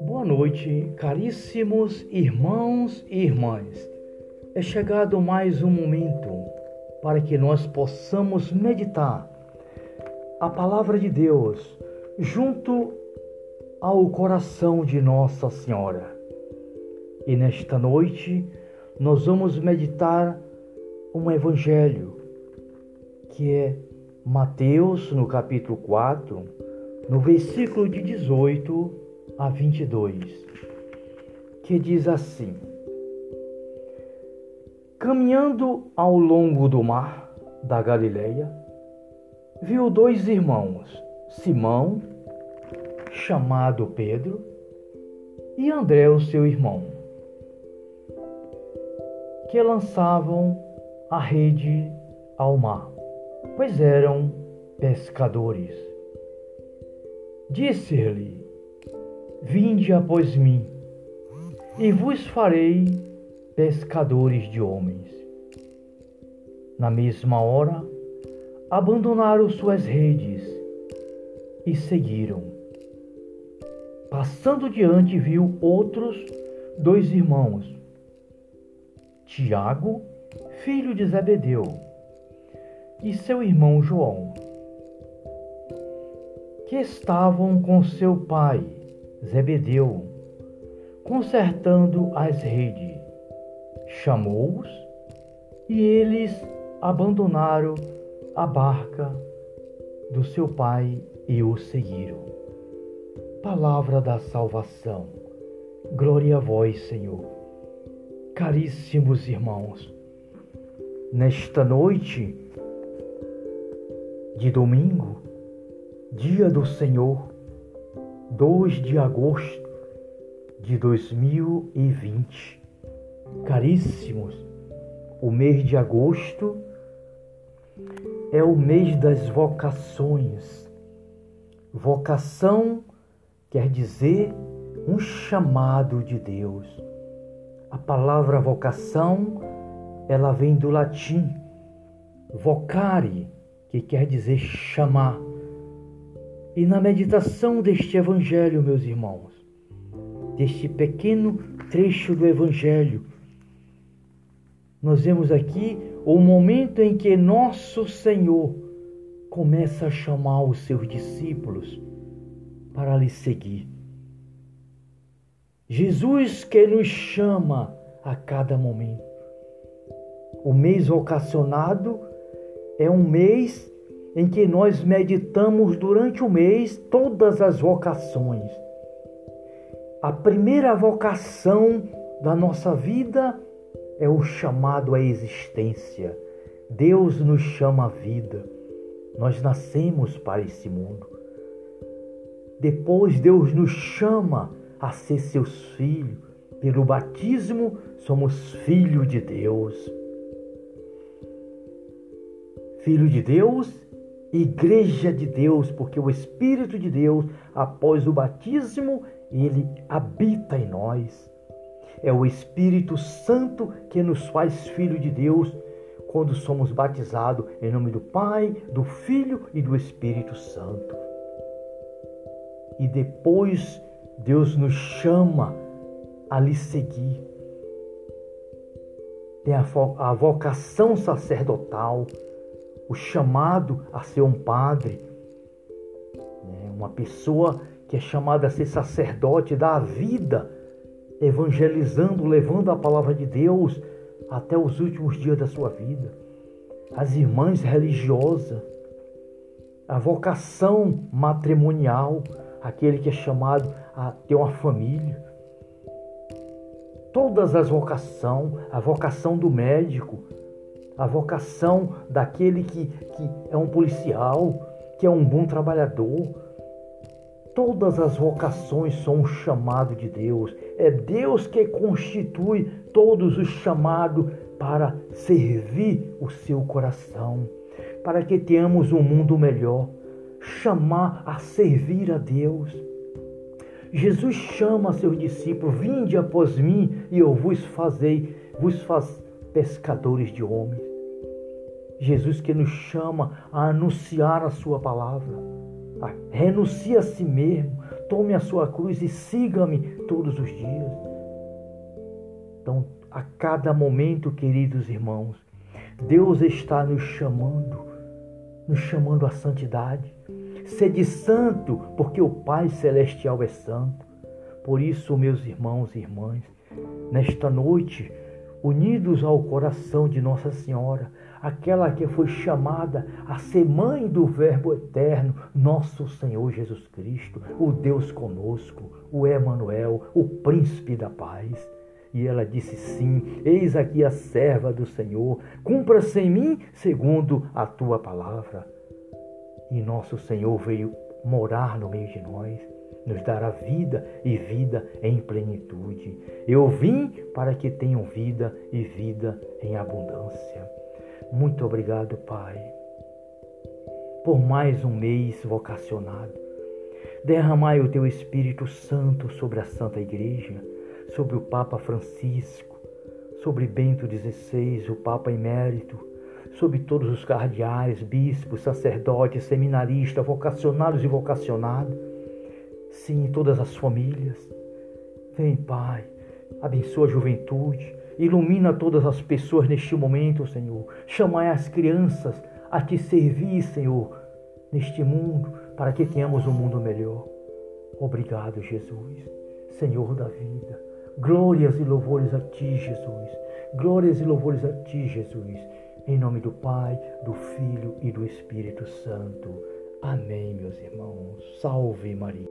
Boa noite, caríssimos irmãos e irmãs. É chegado mais um momento para que nós possamos meditar a palavra de Deus junto ao coração de Nossa Senhora. E nesta noite nós vamos meditar um evangelho que é Mateus, no capítulo 4, no versículo de 18 a 22, que diz assim: Caminhando ao longo do mar da Galileia, viu dois irmãos, Simão, chamado Pedro, e André, o seu irmão, que lançavam a rede ao mar, pois eram pescadores. Disse-lhe: Vinde após mim, e vos farei pescadores de homens. Na mesma hora, abandonaram suas redes e seguiram. Passando diante, viu outros dois irmãos, Tiago, filho de Zebedeu, e seu irmão João, que estavam com seu pai, Zebedeu, consertando as redes. Chamou-os e eles abandonaram a barca do seu pai e o seguiram. Palavra da salvação. Glória a vós, Senhor. Caríssimos irmãos, nesta noite de domingo, dia do Senhor, 2 de agosto de 2020. Caríssimos, o mês de agosto é o mês das vocações. Vocação quer dizer um chamado de Deus. A palavra vocação, ela vem do latim vocare, que quer dizer chamar. E na meditação deste evangelho, meus irmãos, deste pequeno trecho do evangelho, nós vemos aqui o momento em que nosso Senhor começa a chamar os seus discípulos para lhe seguir. Jesus que nos chama a cada momento. O mês vocacionado é um mês em que nós meditamos durante o mês todas as vocações. A primeira vocação da nossa vida é o chamado à existência. Deus nos chama à vida. Nós nascemos para esse mundo. Depois, Deus nos chama a ser seus filhos. Pelo batismo, somos filhos de Deus. Filho de Deus, igreja de Deus, porque o Espírito de Deus, após o batismo, ele habita em nós. É o Espírito Santo que nos faz filho de Deus quando somos batizados em nome do Pai, do Filho e do Espírito Santo. E depois Deus nos chama a lhe seguir. Tem a vocação sacerdotal, o chamado a ser um padre, né? uma pessoa que é chamada a ser sacerdote da vida evangelizando, levando a palavra de Deus até os últimos dias da sua vida. As irmãs religiosas, a vocação matrimonial, aquele que é chamado a ter uma família. Todas as vocações, a vocação do médico, a vocação daquele que, que é um policial, que é um bom trabalhador, Todas as vocações são um chamado de Deus. É Deus que constitui todos os chamados para servir o seu coração, para que tenhamos um mundo melhor. Chamar a servir a Deus. Jesus chama seus discípulos: Vinde após mim e eu vos fazei, vos faz pescadores de homens. Jesus que nos chama a anunciar a sua palavra. Renuncie a si mesmo, tome a sua cruz e siga-me todos os dias. Então, a cada momento, queridos irmãos, Deus está nos chamando, nos chamando à santidade. Sede santo, porque o Pai Celestial é santo. Por isso, meus irmãos e irmãs, nesta noite, unidos ao coração de Nossa Senhora, aquela que foi chamada a ser mãe do Verbo eterno, nosso Senhor Jesus Cristo, o Deus conosco, o Emanuel, o príncipe da paz. E ela disse sim: Eis aqui a serva do Senhor, cumpra-se em mim segundo a tua palavra. E nosso Senhor veio morar no meio de nós nos dará vida e vida em plenitude. Eu vim para que tenham vida e vida em abundância. Muito obrigado, Pai, por mais um mês vocacionado. Derramai o teu Espírito Santo sobre a Santa Igreja, sobre o Papa Francisco, sobre Bento XVI, o Papa Emérito, sobre todos os cardeais, bispos, sacerdotes, seminaristas, vocacionados e vocacionados sim, todas as famílias. Vem, Pai, abençoa a juventude, ilumina todas as pessoas neste momento, Senhor. Chamai as crianças a te servir, Senhor, neste mundo, para que tenhamos um mundo melhor. Obrigado, Jesus, Senhor da vida. Glórias e louvores a Ti, Jesus. Glórias e louvores a Ti, Jesus. Em nome do Pai, do Filho e do Espírito Santo. Amém, meus irmãos. Salve Maria.